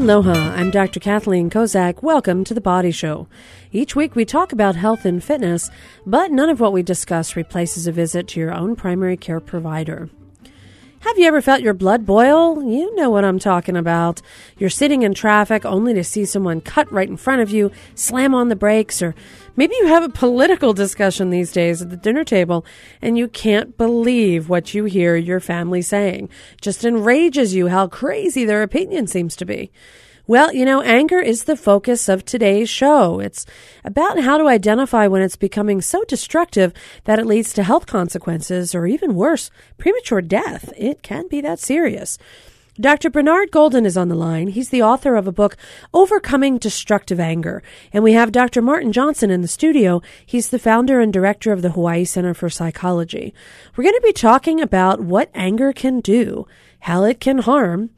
Aloha, I'm Dr. Kathleen Kozak. Welcome to The Body Show. Each week we talk about health and fitness, but none of what we discuss replaces a visit to your own primary care provider. Have you ever felt your blood boil? You know what I'm talking about. You're sitting in traffic only to see someone cut right in front of you, slam on the brakes, or maybe you have a political discussion these days at the dinner table and you can't believe what you hear your family saying. Just enrages you how crazy their opinion seems to be. Well, you know, anger is the focus of today's show. It's about how to identify when it's becoming so destructive that it leads to health consequences or even worse, premature death. It can be that serious. Dr. Bernard Golden is on the line. He's the author of a book, Overcoming Destructive Anger. And we have Dr. Martin Johnson in the studio. He's the founder and director of the Hawaii Center for Psychology. We're going to be talking about what anger can do, how it can harm,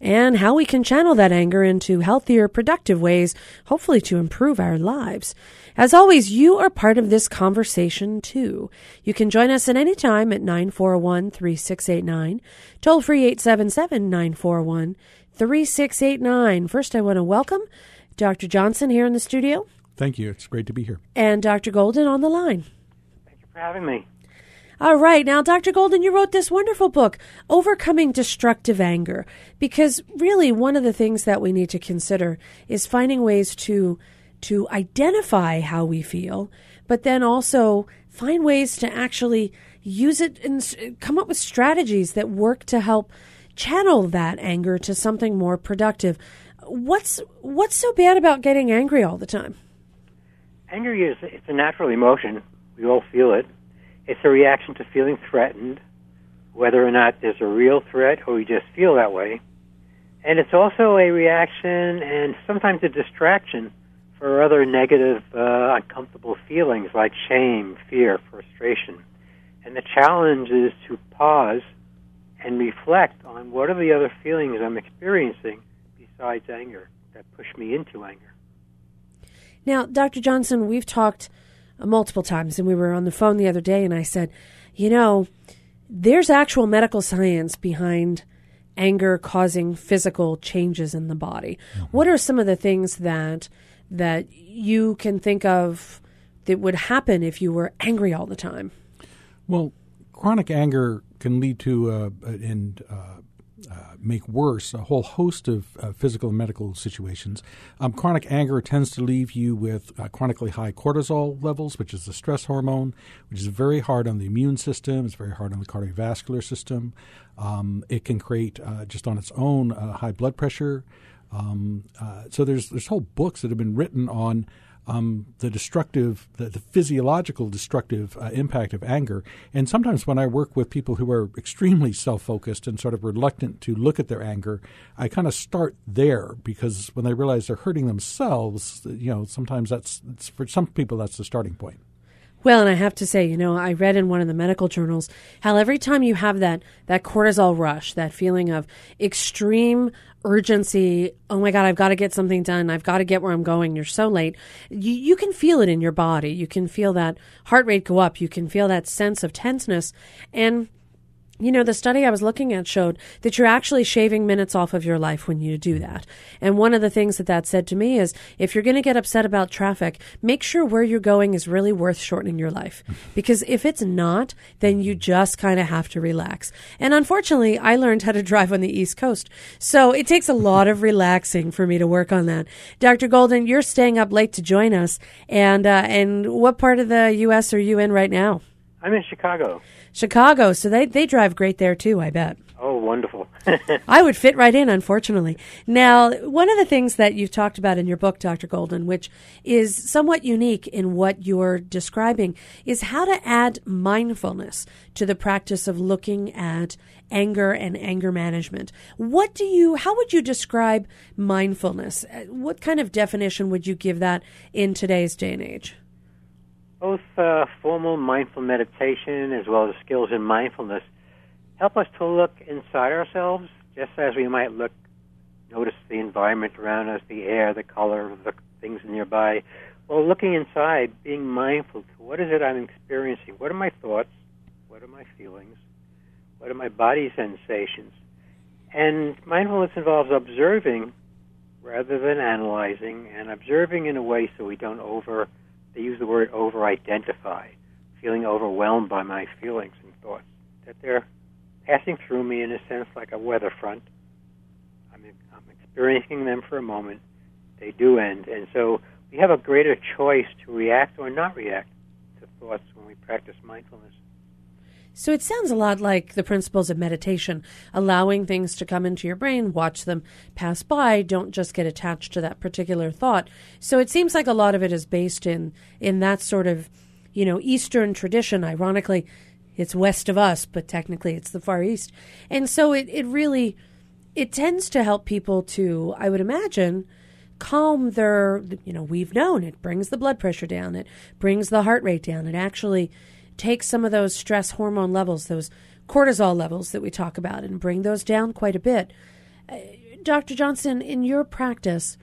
and how we can channel that anger into healthier, productive ways, hopefully to improve our lives. As always, you are part of this conversation too. You can join us at any time at 941 3689, toll free 877 941 3689. First, I want to welcome Dr. Johnson here in the studio. Thank you. It's great to be here. And Dr. Golden on the line. Thank you for having me. All right. Now, Dr. Golden, you wrote this wonderful book, Overcoming Destructive Anger, because really one of the things that we need to consider is finding ways to to identify how we feel, but then also find ways to actually use it and come up with strategies that work to help channel that anger to something more productive. What's what's so bad about getting angry all the time? Anger is it's a natural emotion. We all feel it. It's a reaction to feeling threatened, whether or not there's a real threat or we just feel that way. And it's also a reaction and sometimes a distraction for other negative, uh, uncomfortable feelings like shame, fear, frustration. And the challenge is to pause and reflect on what are the other feelings I'm experiencing besides anger that push me into anger. Now, Dr. Johnson, we've talked multiple times. And we were on the phone the other day, and I said, you know, there's actual medical science behind anger causing physical changes in the body. Mm-hmm. What are some of the things that that you can think of that would happen if you were angry all the time? Well, chronic anger can lead to uh, in uh, uh, make worse a whole host of uh, physical and medical situations. Um, chronic anger tends to leave you with uh, chronically high cortisol levels, which is the stress hormone, which is very hard on the immune system. It's very hard on the cardiovascular system. Um, it can create uh, just on its own uh, high blood pressure. Um, so there's there's whole books that have been written on um, the destructive, the, the physiological destructive uh, impact of anger. And sometimes when I work with people who are extremely self focused and sort of reluctant to look at their anger, I kind of start there because when they realize they're hurting themselves, you know, sometimes that's, for some people, that's the starting point. Well, and I have to say, you know, I read in one of the medical journals how every time you have that that cortisol rush, that feeling of extreme urgency, oh my god, I've got to get something done. I've got to get where I'm going. You're so late. You you can feel it in your body. You can feel that heart rate go up. You can feel that sense of tenseness and you know, the study I was looking at showed that you're actually shaving minutes off of your life when you do that. And one of the things that that said to me is if you're going to get upset about traffic, make sure where you're going is really worth shortening your life. Because if it's not, then you just kind of have to relax. And unfortunately, I learned how to drive on the East Coast. So it takes a lot of relaxing for me to work on that. Dr. Golden, you're staying up late to join us. And, uh, and what part of the U.S. are you in right now? I'm in Chicago. Chicago, so they they drive great there too. I bet. Oh, wonderful. I would fit right in, unfortunately. Now, one of the things that you've talked about in your book, Dr. Golden, which is somewhat unique in what you're describing, is how to add mindfulness to the practice of looking at anger and anger management. What do you, how would you describe mindfulness? What kind of definition would you give that in today's day and age? Both uh, formal mindful meditation as well as skills in mindfulness help us to look inside ourselves just as we might look notice the environment around us the air the color the things nearby. Well looking inside being mindful to what is it i'm experiencing? What are my thoughts? What are my feelings? What are my body sensations? And mindfulness involves observing rather than analyzing and observing in a way so we don't over, they use the word over identify, feeling overwhelmed by my feelings and thoughts, that they're passing through me in a sense like a weather front. I'm, I'm experiencing them for a moment. They do end. And so we have a greater choice to react or not react to thoughts when we practice mindfulness. So it sounds a lot like the principles of meditation, allowing things to come into your brain, watch them pass by, don't just get attached to that particular thought. So it seems like a lot of it is based in in that sort of, you know, Eastern tradition. Ironically, it's west of us, but technically it's the Far East. And so it, it really it tends to help people to, I would imagine, calm their you know, we've known it brings the blood pressure down, it brings the heart rate down, it actually take some of those stress hormone levels, those cortisol levels that we talk about, and bring those down quite a bit. Uh, Dr. Johnson, in your practice,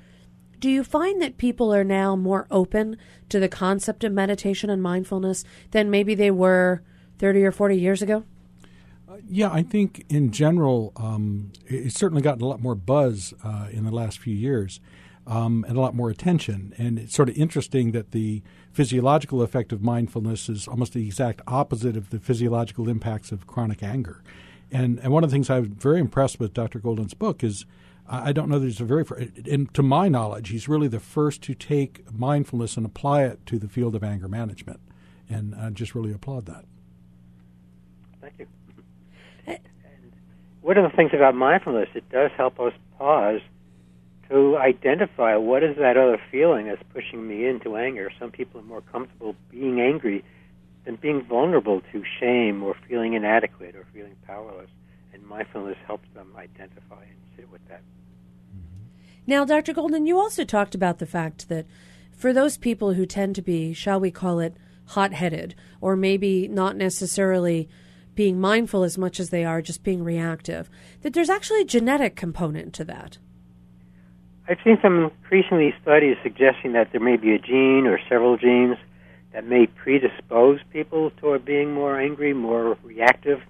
do you find that people are now more open to the concept of meditation and mindfulness than maybe they were 30 or 40 years ago? Uh, yeah, I think in general, um, it's certainly gotten a lot more buzz uh, in the last few years um, and a lot more attention. And it's sort of interesting that the physiological effect of mindfulness is almost the exact opposite of the physiological impacts of chronic anger. And, and one of the things I was very impressed with Dr. Golden's book is I don't know that he's a very, and to my knowledge, he's really the first to take mindfulness and apply it to the field of anger management. And I just really applaud that. Thank you. And one of the things about mindfulness, it does help us pause to identify what is that other feeling that's pushing me into anger. Some people are more comfortable being angry than being vulnerable to shame or feeling inadequate or feeling powerless. And mindfulness helps them identify and sit with that. Mm-hmm. Now, Dr. Golden, you also talked about the fact that for those people who tend to be, shall we call it, hot headed, or maybe not necessarily being mindful as much as they are just being reactive, that there's actually a genetic component to that. I've seen some increasingly studies suggesting that there may be a gene or several genes that may predispose people toward being more angry, more reactive.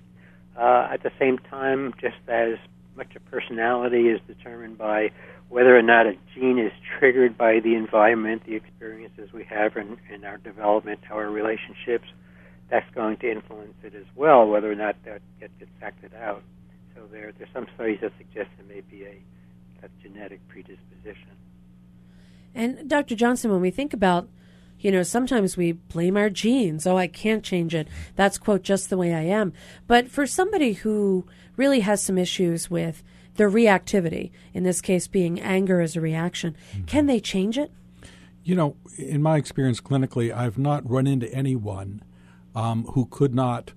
Uh, at the same time, just as much a personality is determined by whether or not a gene is triggered by the environment, the experiences we have in, in our development, our relationships, that's going to influence it as well, whether or not that gets acted out. So there, there's some studies that suggest there may be a that genetic predisposition. And Dr. Johnson, when we think about, you know, sometimes we blame our genes. Oh, I can't change it. That's quote just the way I am. But for somebody who really has some issues with their reactivity, in this case being anger as a reaction, mm-hmm. can they change it? You know, in my experience clinically, I've not run into anyone um, who could not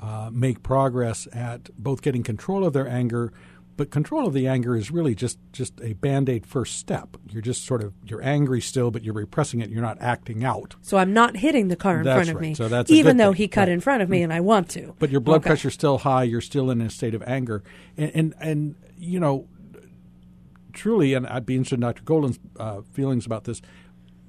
uh, make progress at both getting control of their anger but control of the anger is really just just a band-aid first step you're just sort of you're angry still but you're repressing it you're not acting out so i'm not hitting the car in that's front of right. me so that's even though thing. he cut right. in front of me and i want to but your blood okay. pressure's still high you're still in a state of anger and and, and you know truly and i'd be interested in dr golden's uh, feelings about this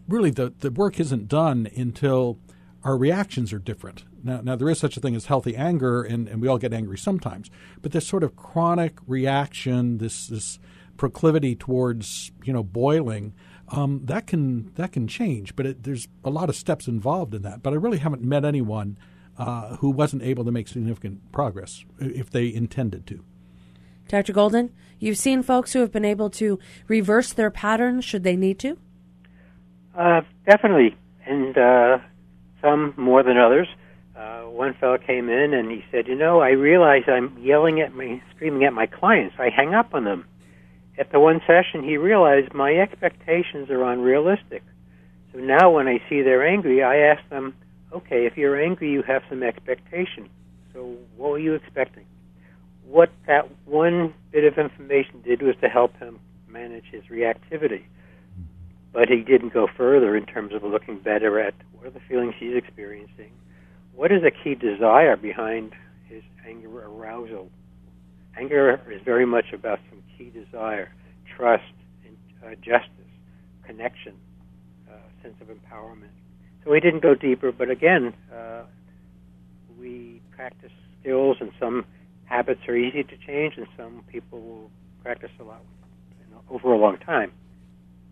really the, the work isn't done until our reactions are different. Now, now there is such a thing as healthy anger, and, and we all get angry sometimes. But this sort of chronic reaction, this this proclivity towards you know boiling, um, that can that can change. But it, there's a lot of steps involved in that. But I really haven't met anyone uh, who wasn't able to make significant progress if they intended to. Dr. Golden, you've seen folks who have been able to reverse their patterns should they need to. Uh, definitely, and uh, some more than others. One fellow came in and he said, "You know, I realize I'm yelling at me, screaming at my clients. I hang up on them." At the one session, he realized my expectations are unrealistic. So now, when I see they're angry, I ask them, "Okay, if you're angry, you have some expectation. So, what were you expecting?" What that one bit of information did was to help him manage his reactivity but he didn't go further in terms of looking better at what are the feelings he's experiencing, what is the key desire behind his anger arousal. Anger is very much about some key desire, trust, and, uh, justice, connection, uh, sense of empowerment. So we didn't go deeper, but again, uh, we practice skills, and some habits are easy to change, and some people will practice a lot you know, over a long time.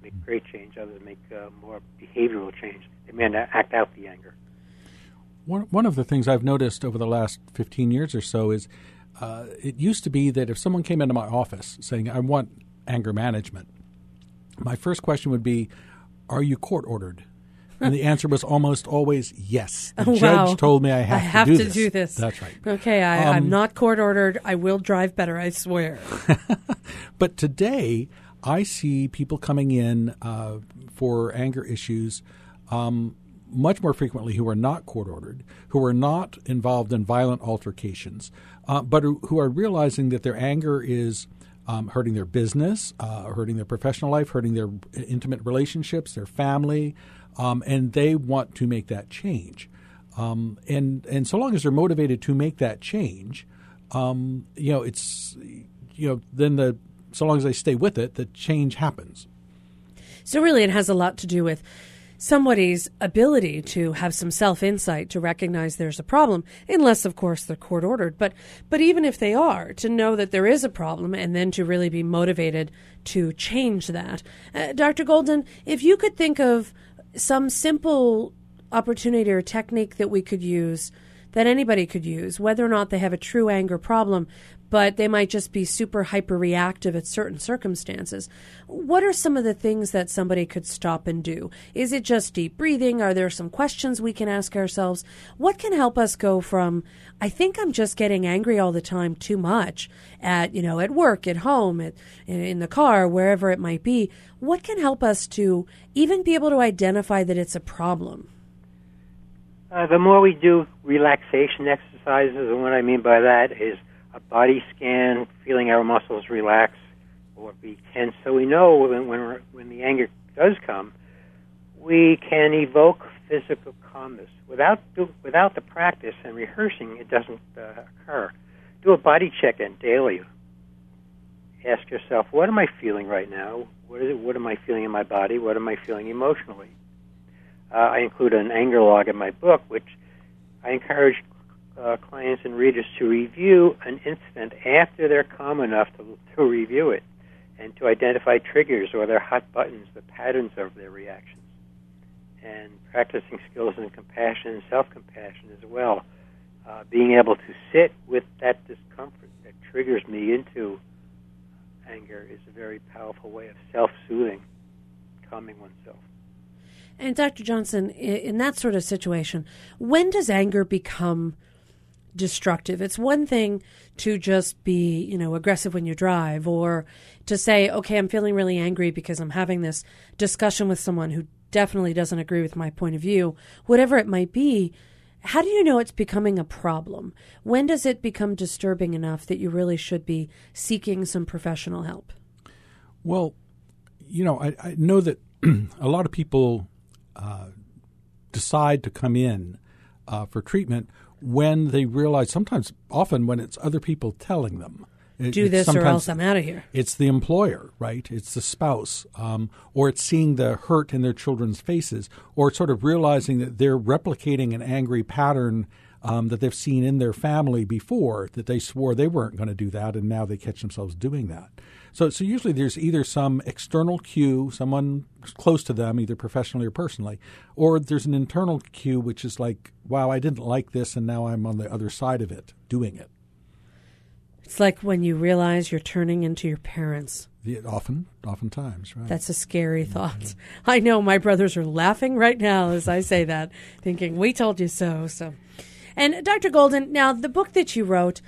make great change. Others make uh, more behavioral change. They may not act out the anger. One, one of the things I've noticed over the last 15 years or so is uh, it used to be that if someone came into my office saying, I want anger management, my first question would be, Are you court ordered? And the answer was almost always yes. The Oh, judge wow. told me I have, I have to, to do, this. do this. That's right. Okay, I, Um, I'm not court ordered. I will drive better, I swear. But today, I see people coming in uh, for anger issues um, much more frequently who are not court ordered, who are not involved in violent altercations, uh, but who, are realizing that their anger is um, hurting their business, uh, hurting their professional life, hurting their intimate relationships, their family, um, and they want to make that change. Um, and and so long as they're motivated to make that change, um, you know, it's you know, then the so long as they stay with it, the change happens. So, really, it has a lot to do with somebody's ability to have some self insight to recognize there's a problem, unless, of course, they're court ordered. But, but even if they are, to know that there is a problem and then to really be motivated to change that. Uh, Dr. Golden, if you could think of some simple opportunity or technique that we could use that anybody could use, whether or not they have a true anger problem, but they might just be super hyper reactive at certain circumstances. What are some of the things that somebody could stop and do? Is it just deep breathing? Are there some questions we can ask ourselves? What can help us go from, I think I'm just getting angry all the time too much at, you know, at work, at home, at, in the car, wherever it might be? What can help us to even be able to identify that it's a problem? Uh, the more we do relaxation exercises, and what I mean by that is a body scan, feeling our muscles relax or be tense, so we know when when, when the anger does come, we can evoke physical calmness without do, without the practice and rehearsing. It doesn't uh, occur. Do a body check-in daily. Ask yourself, what am I feeling right now? What is it? What am I feeling in my body? What am I feeling emotionally? Uh, I include an anger log in my book, which I encourage uh, clients and readers to review an incident after they're calm enough to, to review it and to identify triggers or their hot buttons, the patterns of their reactions, and practicing skills in compassion and self compassion as well. Uh, being able to sit with that discomfort that triggers me into anger is a very powerful way of self soothing, calming oneself. And Dr. Johnson, in that sort of situation, when does anger become destructive? It's one thing to just be, you know, aggressive when you drive or to say, okay, I'm feeling really angry because I'm having this discussion with someone who definitely doesn't agree with my point of view, whatever it might be. How do you know it's becoming a problem? When does it become disturbing enough that you really should be seeking some professional help? Well, you know, I, I know that a lot of people uh, decide to come in uh, for treatment when they realize, sometimes, often when it's other people telling them. It- Do this or else I'm out of here. It's the employer, right? It's the spouse, um, or it's seeing the hurt in their children's faces, or sort of realizing that they're replicating an angry pattern um, that they've seen in their family before, that they swore they weren't going to do that, and now they catch themselves doing that. So, so usually there's either some external cue, someone close to them, either professionally or personally, or there's an internal cue, which is like, wow, I didn't like this, and now I'm on the other side of it, doing it. It's like when you realize you're turning into your parents. The- Often, oftentimes, right? That's a scary mm-hmm. thought. I know my brothers are laughing right now as I say that, thinking, we told you so. So, and Dr. Golden, now the book that you wrote,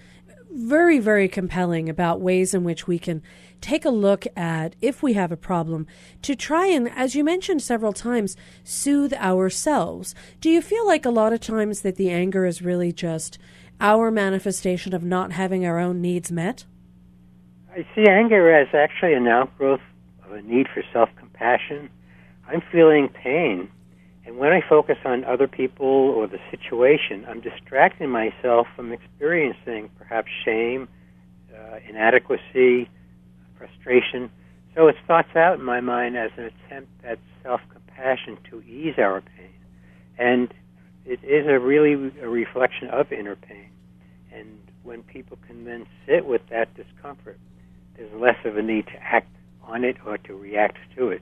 very, very compelling about ways in which we can take a look at if we have a problem to try and, as you mentioned several times, soothe ourselves. Do you feel like a lot of times that the anger is really just our manifestation of not having our own needs met? I see anger as actually an outgrowth of a need for self compassion. I'm feeling pain, and when I focus on other people or the situation, I'm distracting myself from experiencing perhaps shame, uh, inadequacy, frustration. So it starts out in my mind as an attempt at self compassion to ease our pain. And it is a really a reflection of inner pain. And when people can then sit with that discomfort, there's less of a need to act on it or to react to it.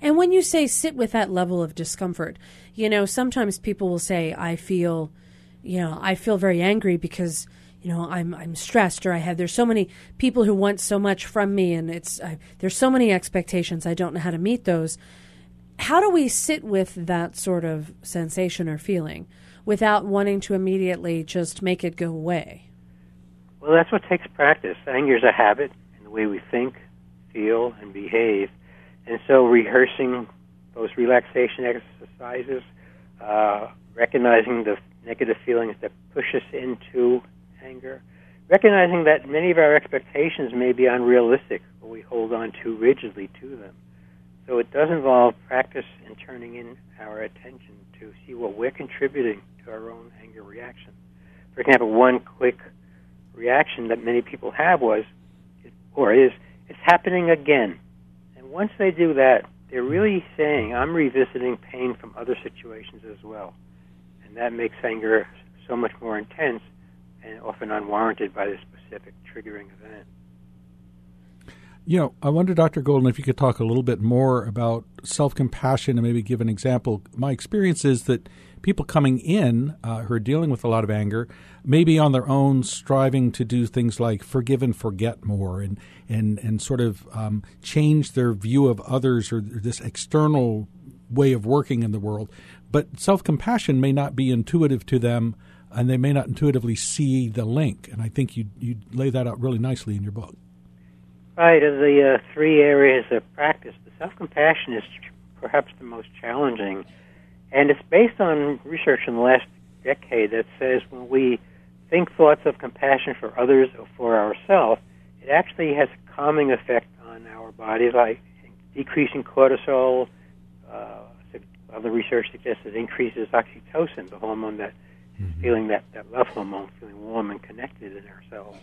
And when you say sit with that level of discomfort, you know, sometimes people will say, I feel, you know, I feel very angry because, you know, I'm, I'm stressed or I have, there's so many people who want so much from me and it's, I, there's so many expectations. I don't know how to meet those. How do we sit with that sort of sensation or feeling without wanting to immediately just make it go away? Well, that's what takes practice. Anger is a habit in the way we think, feel, and behave. And so rehearsing those relaxation exercises, uh, recognizing the negative feelings that push us into anger, recognizing that many of our expectations may be unrealistic or we hold on too rigidly to them. So it does involve practice in turning in our attention to see what we're contributing to our own anger reaction. For example, one quick reaction that many people have was, or is, it's happening again And once they do that, they're really saying, I'm revisiting pain from other situations as well. And that makes anger so much more intense and often unwarranted by the specific triggering event. You know, I wonder, Dr. Golden, if you could talk a little bit more about self compassion and maybe give an example. My experience is that people coming in uh, who are dealing with a lot of anger may be on their own striving to do things like forgive and forget more and, and, and sort of um, change their view of others or this external way of working in the world. But self compassion may not be intuitive to them and they may not intuitively see the link. And I think you, you lay that out really nicely in your book. Right. Of the uh, three areas of practice, the self compassion is perhaps the most challenging and it's based on research in the last decade that says when we think thoughts of compassion for others or for ourselves, it actually has a calming effect on our bodies, like decreasing cortisol. Uh, other research suggests it increases oxytocin, the hormone that mm-hmm. feeling that, that love hormone, feeling warm and connected in ourselves.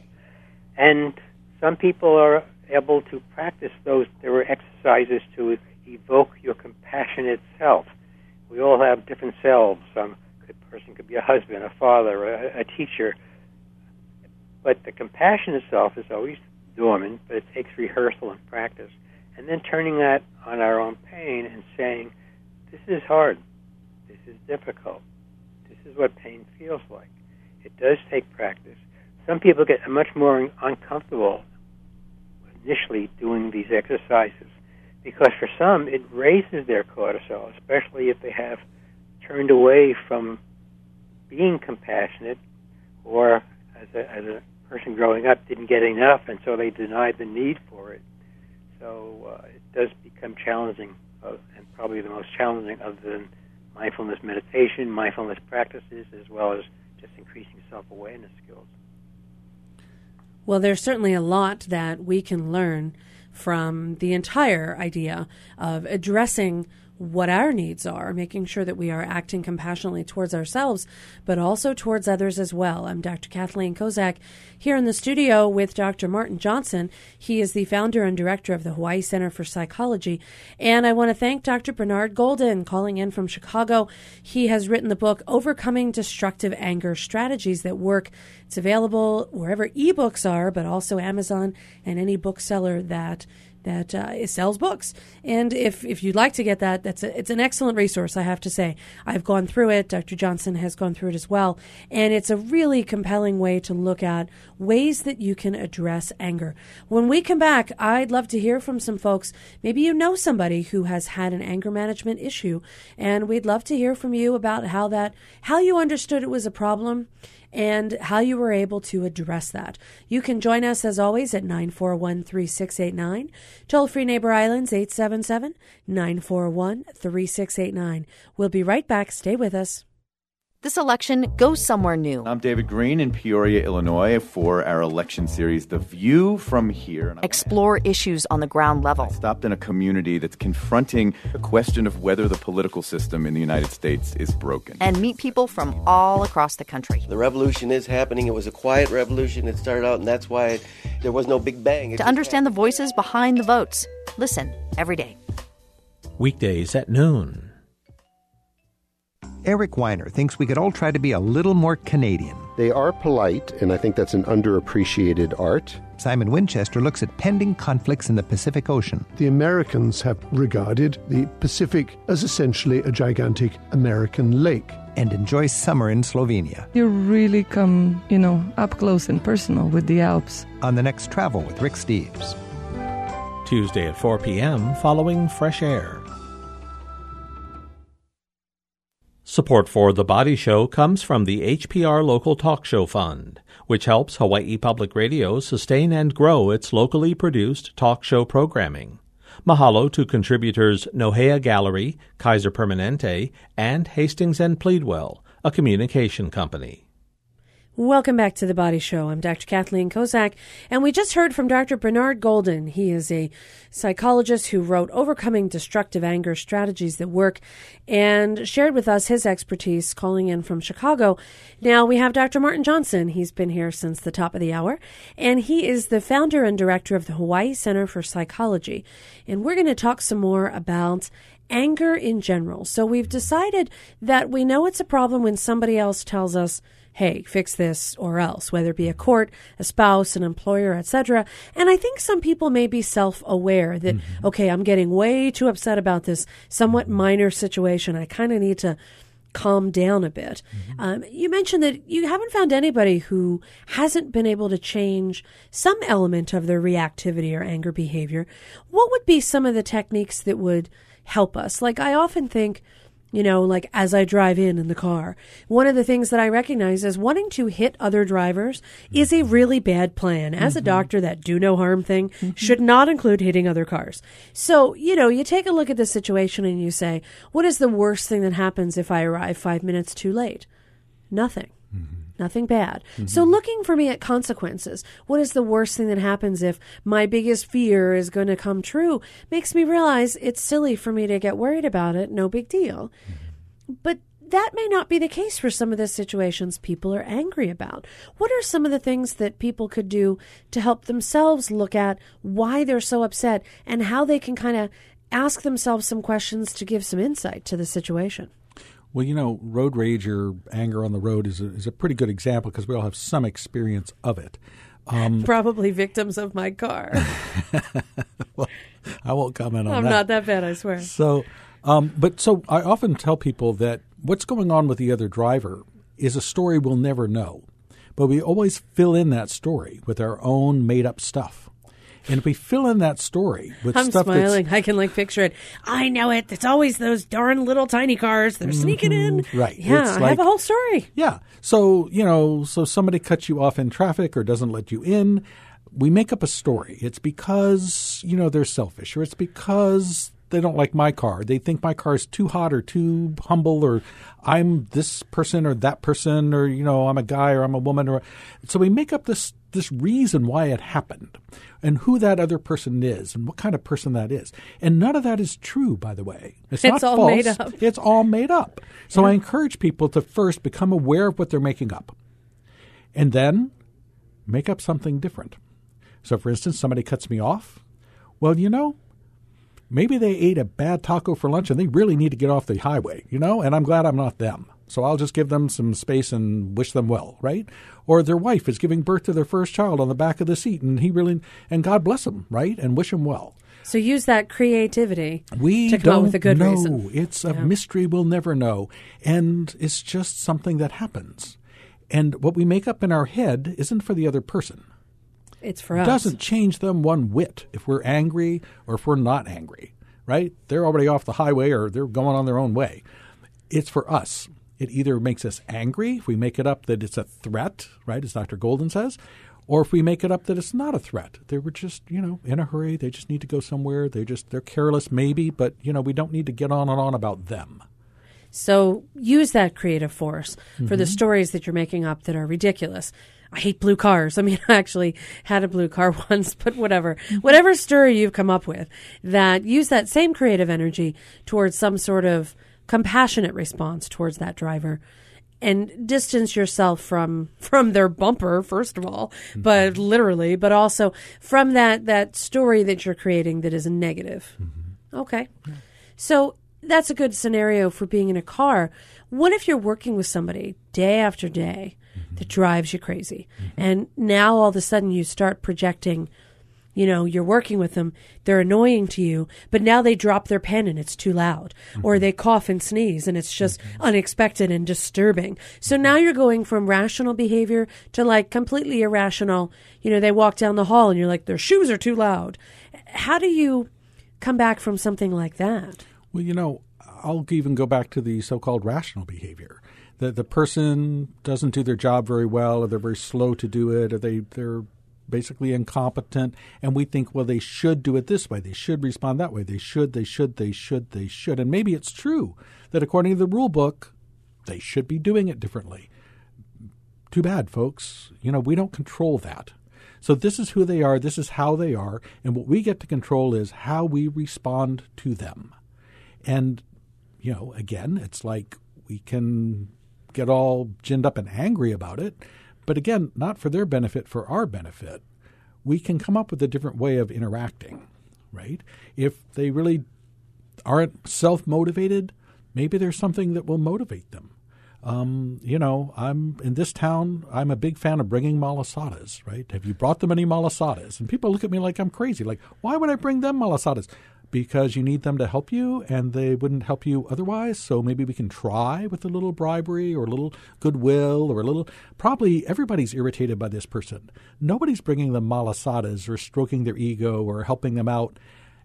And some people are able to practice those. There are exercises to evoke your compassionate self we all have different selves. Some person could be a husband, a father, a, a teacher. But the compassion itself is always dormant, but it takes rehearsal and practice. And then turning that on our own pain and saying, this is hard. This is difficult. Is what pain feels like. It does take practice. Some people get much more uncomfortable initially doing these exercises because for some it raises their cortisol, especially if they have turned away from being compassionate, or as a, as a person growing up didn't get enough, and so they denied the need for it. So uh, it does become challenging, and probably the most challenging other than mindfulness meditation, mindfulness practices, as well as just increasing self awareness skills. Well, there's certainly a lot that we can learn from the entire idea of addressing what our needs are, making sure that we are acting compassionately towards ourselves, but also towards others as well. I'm Dr. Kathleen Kozak here in the studio with Dr. Martin Johnson. He is the founder and director of the Hawaii Center for Psychology. And I want to thank Dr. Bernard Golden calling in from Chicago. He has written the book Overcoming Destructive Anger Strategies That Work. It's available wherever ebooks are, but also Amazon and any bookseller that that uh, sells books. And if, if you'd like to get that, that's a, it's an excellent resource, I have to say. I've gone through it. Dr. Johnson has gone through it as well. And it's a really compelling way to look at ways that you can address anger. When we come back, I'd love to hear from some folks. Maybe you know somebody who has had an anger management issue, and we'd love to hear from you about how that, how you understood it was a problem and how you were able to address that. You can join us as always at 941 3689. Toll free Neighbor Islands 877 941 3689. We'll be right back. Stay with us. This election goes somewhere new. I'm David Greene in Peoria, Illinois, for our election series, The View from Here. Explore issues on the ground level. I stopped in a community that's confronting the question of whether the political system in the United States is broken. And meet people from all across the country. The revolution is happening. It was a quiet revolution. It started out, and that's why there was no big bang. It to understand happened. the voices behind the votes, listen every day. Weekdays at noon. Eric Weiner thinks we could all try to be a little more Canadian. They are polite, and I think that's an underappreciated art. Simon Winchester looks at pending conflicts in the Pacific Ocean. The Americans have regarded the Pacific as essentially a gigantic American lake. And enjoy summer in Slovenia. You really come, you know, up close and personal with the Alps. On the next travel with Rick Steves. Tuesday at 4 p.m. following Fresh Air. Support for The Body Show comes from the HPR Local Talk Show Fund, which helps Hawaii Public Radio sustain and grow its locally produced talk show programming. Mahalo to contributors Nohea Gallery, Kaiser Permanente, and Hastings and Pleadwell, a communication company. Welcome back to the Body Show. I'm Dr. Kathleen Kozak, and we just heard from Dr. Bernard Golden. He is a psychologist who wrote Overcoming Destructive Anger Strategies That Work and shared with us his expertise calling in from Chicago. Now we have Dr. Martin Johnson. He's been here since the top of the hour, and he is the founder and director of the Hawaii Center for Psychology. And we're going to talk some more about anger in general. So we've decided that we know it's a problem when somebody else tells us, hey, fix this or else, whether it be a court, a spouse, an employer, etc. And I think some people may be self-aware that, mm-hmm. okay, I'm getting way too upset about this somewhat minor situation. I kind of need to calm down a bit. Mm-hmm. Um, you mentioned that you haven't found anybody who hasn't been able to change some element of their reactivity or anger behavior. What would be some of the techniques that would help us? Like, I often think, you know, like as I drive in in the car. One of the things that I recognize is wanting to hit other drivers is a really bad plan. As mm-hmm. a doctor, that do no harm thing mm-hmm. should not include hitting other cars. So, you know, you take a look at the situation and you say, what is the worst thing that happens if I arrive five minutes too late? Nothing. Mm-hmm nothing bad. Mm-hmm. So looking for me at consequences. What is the worst thing that happens if my biggest fear is going to come true? Makes me realize it's silly for me to get worried about it. No big deal. Mm-hmm. But that may not be the case for some of the situations people are angry about. What are some of the things that people could do to help themselves look at why they're so upset and how they can kind of ask themselves some questions to give some insight to the situation? Well, you know, road rage or anger on the road is a, is a pretty good example because we all have some experience of it. Um, Probably victims of my car. well, I won't comment on I'm that. I'm not that bad, I swear. So, um, but so I often tell people that what's going on with the other driver is a story we'll never know, but we always fill in that story with our own made up stuff. And if we fill in that story with I'm stuff smiling. I can like picture it. I know it. It's always those darn little tiny cars. They're sneaking in. Mm-hmm. Right. Yeah, it's I like, have a whole story. Yeah. So, you know, so somebody cuts you off in traffic or doesn't let you in. We make up a story. It's because, you know, they're selfish or it's because they don't like my car. They think my car is too hot or too humble or I'm this person or that person or you know I'm a guy or I'm a woman or so we make up this this reason why it happened and who that other person is and what kind of person that is. And none of that is true, by the way. It's, it's not all false. made up. It's all made up. So yeah. I encourage people to first become aware of what they're making up and then make up something different. So, for instance, somebody cuts me off. Well, you know, maybe they ate a bad taco for lunch and they really need to get off the highway, you know, and I'm glad I'm not them. So I'll just give them some space and wish them well, right? Or their wife is giving birth to their first child on the back of the seat and he really, and God bless them, right? And wish them well. So use that creativity we to come don't up with a good know. reason. It's a Yeah. mystery we'll never know. And it's just something that happens. And what we make up in our head isn't for the other person. It's for It doesn't change them one whit if we're angry or if we're not angry, right? They're already off the highway or they're going on their own way. It's for us. It either makes us angry if we make it up that it's a threat, right, as Dr. Golden says, or if we make it up that it's not a threat. They were just, you know, in a hurry. They just need to go somewhere. They just they're careless maybe, but you know, we don't need to get on and on about them. So use that creative force for the Mhm. stories that you're making up that are ridiculous. I hate blue cars. I mean, I actually had a blue car once, but whatever. Whatever story you've come up with, that use that same creative energy towards some sort of compassionate response towards that driver and distance yourself from from their bumper first of all but mm-hmm. literally but also from that that story that you're creating that is negative. Mm-hmm. Okay. So that's a good scenario for being in a car. What if you're working with somebody day after day that mm-hmm. drives you crazy. And now all of a sudden you start projecting, you know, you're working with them, they're annoying to you, but now they drop their pen and it's too loud, or mm-hmm. they cough and sneeze and it's just mm-hmm. unexpected and disturbing. So mm-hmm. now you're going from rational behavior to like completely irrational. You know, they walk down the hall and you're like, their shoes are too loud. How do you come back from something like that? Well, you know, I'll even go back to the so-called rational behavior. The the person doesn't do their job very well, or they're very slow to do it, or they they're basically incompetent, and we think, well, they should do it this way, they should respond that way, they should, they should, they should, they should, and maybe it's true that according to the rule book, they should be doing it differently. Too bad, folks. You know, we don't control that. So this is who they are, this is how they are, and what we get to control is how we respond to them. And, you know, again, it's like we can get all ginned up and angry about it, but again, not for their benefit, for our benefit. We can come up with a different way of interacting, right? If they really aren't self motivated, maybe there's something that will motivate them. Um, you know, I'm in this town. I'm a big fan of bringing malasadas. Right? Have you brought them any malasadas? And people look at me like I'm crazy. Like, why would I bring them malasadas? Because you need them to help you, and they wouldn't help you otherwise. So maybe we can try with a little bribery or a little goodwill or a little. Probably everybody's irritated by this person. Nobody's bringing them malasadas or stroking their ego or helping them out.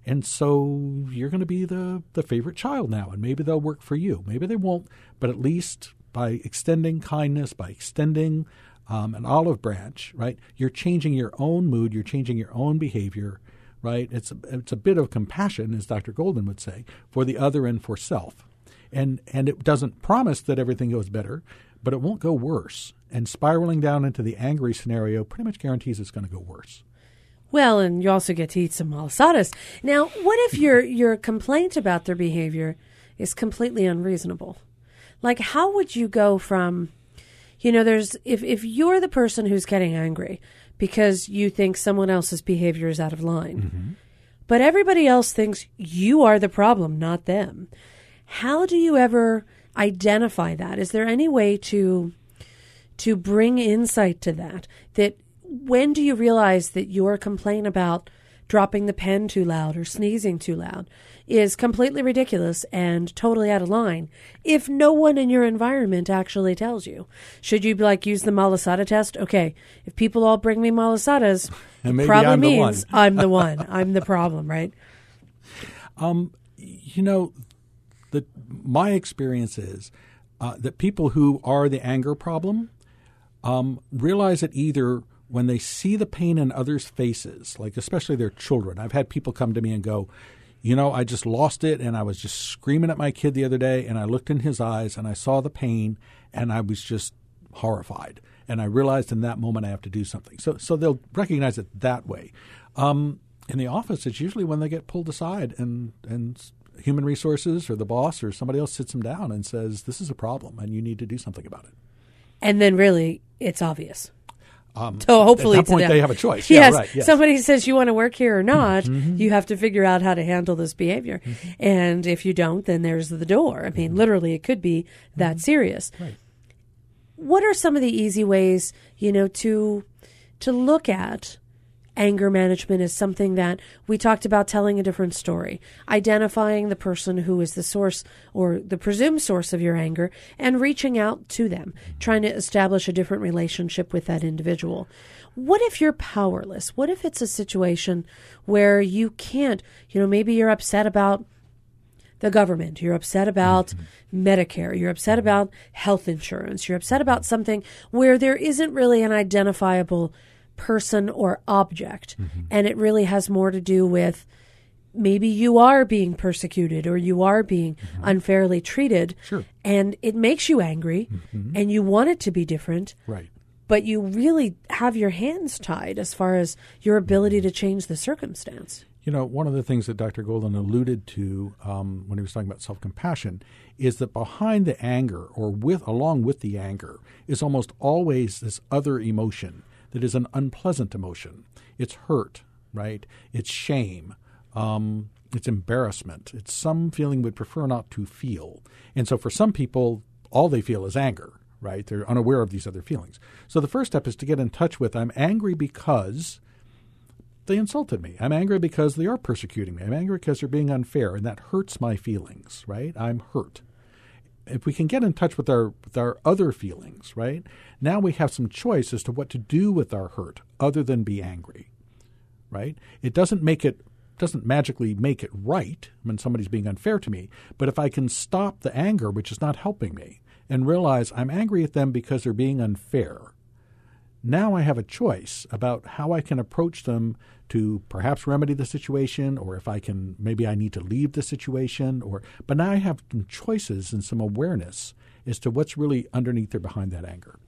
And so you're going to be the, the favorite child now, and maybe they'll work for you. Maybe they won't, but at least by extending kindness, by extending um, an olive branch, right? You're changing your own mood, you're changing your own behavior, right? It's a, it's a bit of compassion, as Dr. Golden would say, for the other and for self. And, and it doesn't promise that everything goes better, but it won't go worse. And spiraling down into the angry scenario pretty much guarantees it's going to go worse. Well, and you also get to eat some malasadas. Now, what if your your complaint about their behavior is completely unreasonable? Like, how would you go from, you know, there's if if you're the person who's getting angry because you think someone else's behavior is out of line, mm-hmm. but everybody else thinks you are the problem, not them. How do you ever identify that? Is there any way to to bring insight to that? That when do you realize that your complaint about dropping the pen too loud or sneezing too loud is completely ridiculous and totally out of line if no one in your environment actually tells you? Should you like use the malasada test? Okay, if people all bring me malasadas, it probably I'm the means one. I'm the one. I'm the problem, right? Um, you know, the my experience is uh, that people who are the anger problem um, realize it either when they see the pain in others' faces, like especially their children. I've had people come to me and go, you know, I just lost it, and I was just screaming at my kid the other day, and I looked in his eyes, and I saw the pain, and I was just horrified, and I realized in that moment I have to do something. So, so they'll recognize it that way. Um, in the office, it's usually when they get pulled aside, and and human resources or the boss or somebody else sits them down and says, "This is a problem, and you need to do something about it." And then really, it's obvious. Um, So hopefully, at that point they have a choice. Yeah, Yes, right. Yes. somebody says you want to work here or not, Mhm. you have to figure out how to handle this behavior. And if you don't, then there's the door. I mean, literally, it could be that serious. Right. What are some of the easy ways, you know, to to look at anger management is something that we talked about telling a different story, identifying the person who is the source or the presumed source of your anger and reaching out to them, trying to establish a different relationship with that individual. What if you're powerless? What if it's a situation where you can't, you know, maybe you're upset about the government. You're upset about mm-hmm. Medicare. You're upset about health insurance. You're upset about something where there isn't really an identifiable person or object. Mm-hmm. And it really has more to do with maybe you are being persecuted or you are being mm-hmm. unfairly treated. Sure. And it makes you angry mm-hmm. and you want it to be different. Right. But you really have your hands tied as far as your ability to change the circumstance. You know, one of the things that Dr. Golden alluded to um, when he was talking about self compassion is that behind the anger, or with along with the anger, is almost always this other emotion that is an unpleasant emotion. It's hurt, right? It's shame. Um, it's embarrassment. It's some feeling we'd prefer not to feel. And so for some people, all they feel is anger, right? They're unaware of these other feelings. So the first step is to get in touch with I'm angry because they insulted me. I'm angry because they are persecuting me. I'm angry because they're being unfair, and that hurts my feelings, right? I'm hurt. If we can get in touch with our with our other feelings, right? Now we have some choice as to what to do with our hurt other than be angry. Right? It doesn't make it doesn't magically make it right when somebody's being unfair to me, but if I can stop the anger which is not helping me and realize I'm angry at them because they're being unfair, now I have a choice about how I can approach them to perhaps remedy the situation or if I can maybe I need to leave the situation or but now I have some choices and some awareness as to what's really underneath or behind that anger.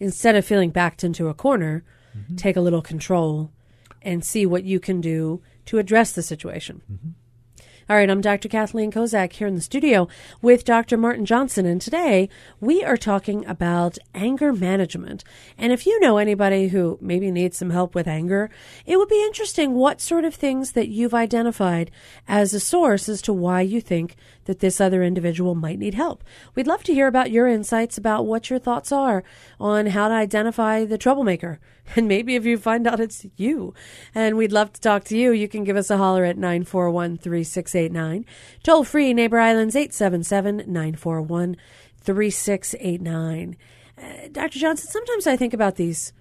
Instead of feeling backed into a corner, mm-hmm. take a little control and see what you can do to address the situation. Mm-hmm. All right, I'm Dr. Kathleen Kozak here in the studio with Dr. Martin Johnson, and today we are talking about anger management. And if you know anybody who maybe needs some help with anger, it would be interesting what sort of things that you've identified as a source as to why you think that this other individual might need help. We'd love to hear about your insights about what your thoughts are on how to identify the troublemaker and maybe if you find out it's you. And we'd love to talk to you. You can give us a holler at 941 3689. Toll free, Neighbor Islands 877 941 3689. Uh, Dr. Johnson, sometimes I think about these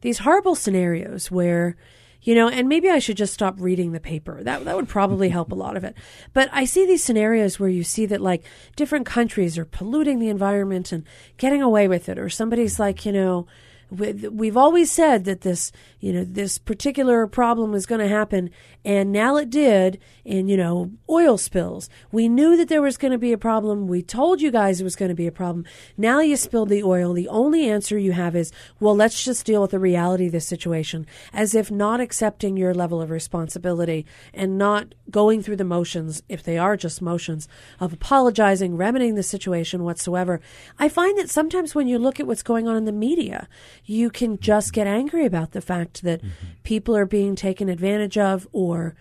these horrible scenarios where you know, and maybe I should just stop reading the paper. That that would probably help a lot of it. But I see these scenarios where you see that like different countries are polluting the environment and getting away with it, or somebody's like, you know, we've always said that this, you know, this particular problem was going to happen, and now it did. In you know, oil spills, we knew that there was going to be a problem. We told you guys it was going to be a problem. Now you spilled the oil. The only answer you have is, well, let's just deal with the reality of this situation, as if not accepting your level of responsibility and not going through the motions, if they are just motions, of apologizing, remedying the situation whatsoever. I find that sometimes when you look at what's going on in the media, you can just get angry about the fact that mm-hmm. people are being taken advantage of or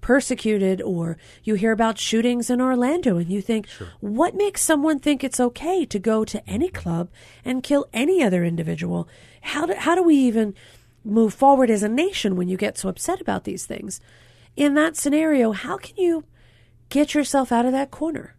persecuted or you hear about shootings in Orlando and you think sure. what makes someone think it's okay to go to any mm-hmm. club and kill any other individual how do, how do we even move forward as a nation when you get so upset about these things in that scenario how can you get yourself out of that corner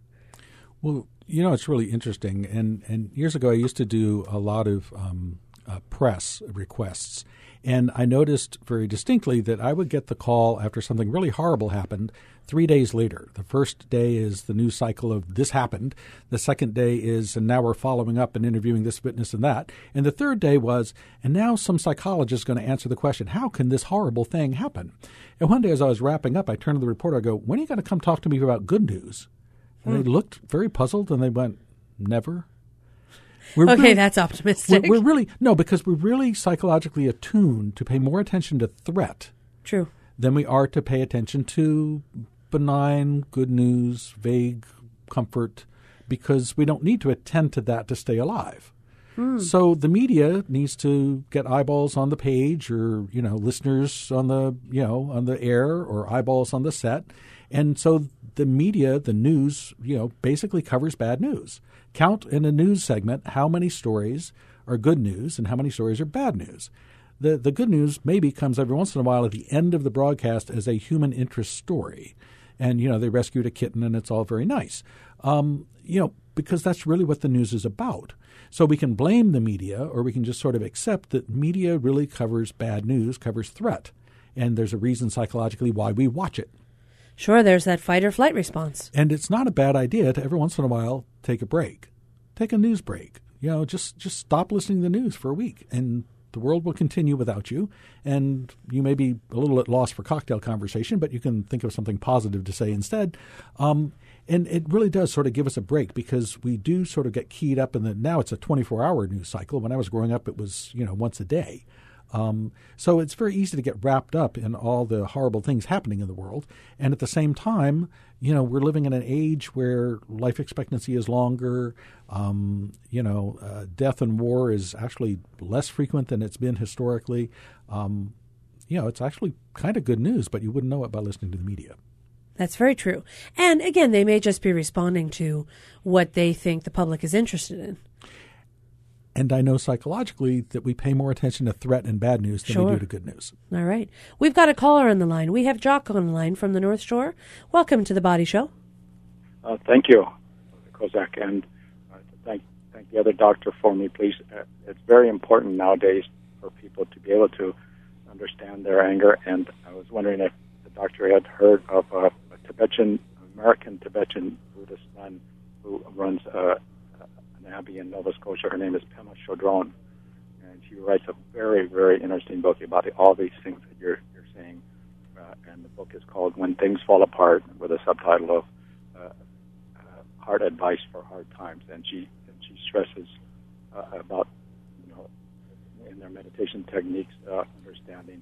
well you know it's really interesting and and years ago I used to do a lot of um, uh, press requests. And I noticed very distinctly that I would get the call after something really horrible happened three days later. The first day is the news cycle of this happened. The second day is, and now we're following up and interviewing this witness and that. And the third day was, and now some psychologist is going to answer the question, how can this horrible thing happen? And one day as I was wrapping up, I turned to the reporter, I go, when are you going to come talk to me about good news? And they hmm. looked very puzzled and they went, never. We're okay, really, that's optimistic. We're, we're, really no, because we're really psychologically attuned to pay more attention to threat. True. Than we are to pay attention to benign, good news, vague comfort, because we don't need to attend to that to stay alive. Hmm. So the media needs to get eyeballs on the page, or you know, listeners on the you know on the air, or eyeballs on the set, and so the media, the news, you know, basically covers bad news count in a news segment how many stories are good news and how many stories are bad news. The, the good news maybe comes every once in a while at the end of the broadcast as a human interest story. And, you know, they rescued a kitten and it's all very nice. Um, you know, because that's really what the news is about. So we can blame the media or we can just sort of accept that media really covers bad news, covers threat. And there's a reason psychologically why we watch it. Sure, there's that fight or flight response. And it's not a bad idea to every once in a while take a break. Take a news break. You know, just just stop listening to the news for a week and the world will continue without you and you may be a little at loss for cocktail conversation, but you can think of something positive to say instead. Um, and it really does sort of give us a break because we do sort of get keyed up in the now it's a 24 hour news cycle. When I was growing up, it was, you know, once a day. Um, so it's very easy to get wrapped up in all the horrible things happening in the world. And at the same time, you know, we're living in an age where life expectancy is longer. Um, you know, uh, death and war is actually less frequent than it's been historically. Um, you know, it's actually kind of good news, but you wouldn't know it by listening to the media. That's very true. And again, they may just be responding to what they think the public is interested in. And I know psychologically that we pay more attention to threat and bad news than Sure. we do to good news. All right. We've got a caller on the line. We have Jock on the line from the North Shore. Welcome to the Body Show. Uh, thank you, Kozak, and uh, thank thank the other doctor for me, please. Uh, it's very important nowadays for people to be able to understand their anger, and I was wondering if the doctor had heard of uh, a Tibetan American Tibetan Buddhist nun who runs uh, an abbey in Nova Scotia. Her name is Pema Chodron, and she writes a very very interesting book about all these things that you're you're saying. Uh, and the book is called When Things Fall Apart, with a subtitle of uh, uh, hard advice for hard times, and she and she stresses uh, about you know in their meditation techniques, uh, understanding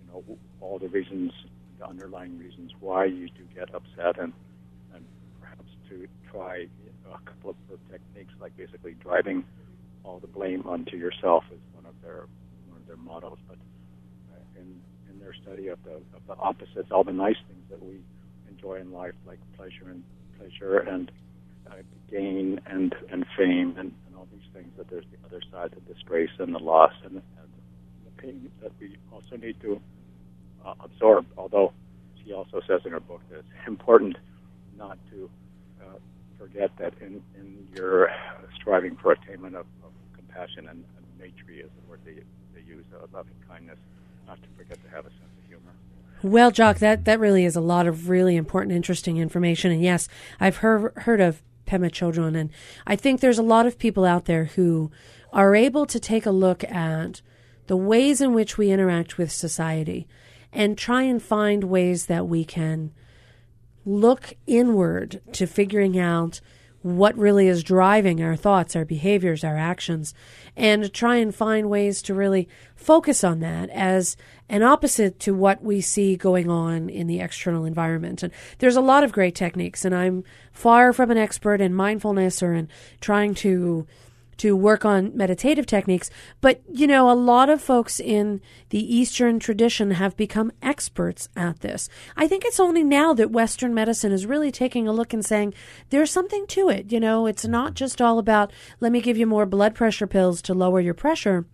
you know all the reasons, the underlying reasons why you do get upset, and and perhaps to try a couple of techniques, like basically driving all the blame onto yourself is one of their one of their mottos, but uh, in in their study of the of the opposites, all the nice things that we enjoy in life, like pleasure and pleasure and uh, gain and and fame and, and all these things. That there's the other side, the disgrace and the loss and, and the pain that we also need to uh, absorb. Although she also says in her book that it's important not to forget that in in your striving for attainment of, of compassion and, and maitri is the word they they use, uh, loving kindness, not to forget to have a sense of humor. Well, Jock, that, that really is a lot of really important, interesting information. And yes, I've heard, heard of Pema Chodron, and I think there's a lot of people out there who are able to take a look at the ways in which we interact with society and try and find ways that we can look inward to figuring out what really is driving our thoughts, our behaviors, our actions, and try and find ways to really focus on that as an opposite to what we see going on in the external environment. And there's a lot of great techniques, and I'm far from an expert in mindfulness or in trying to to work on meditative techniques. But, you know, a lot of folks in the Eastern tradition have become experts at this. I think it's only now that Western medicine is really taking a look and saying there's something to it. You know, it's not just all about let me give you more blood pressure pills to lower your pressure.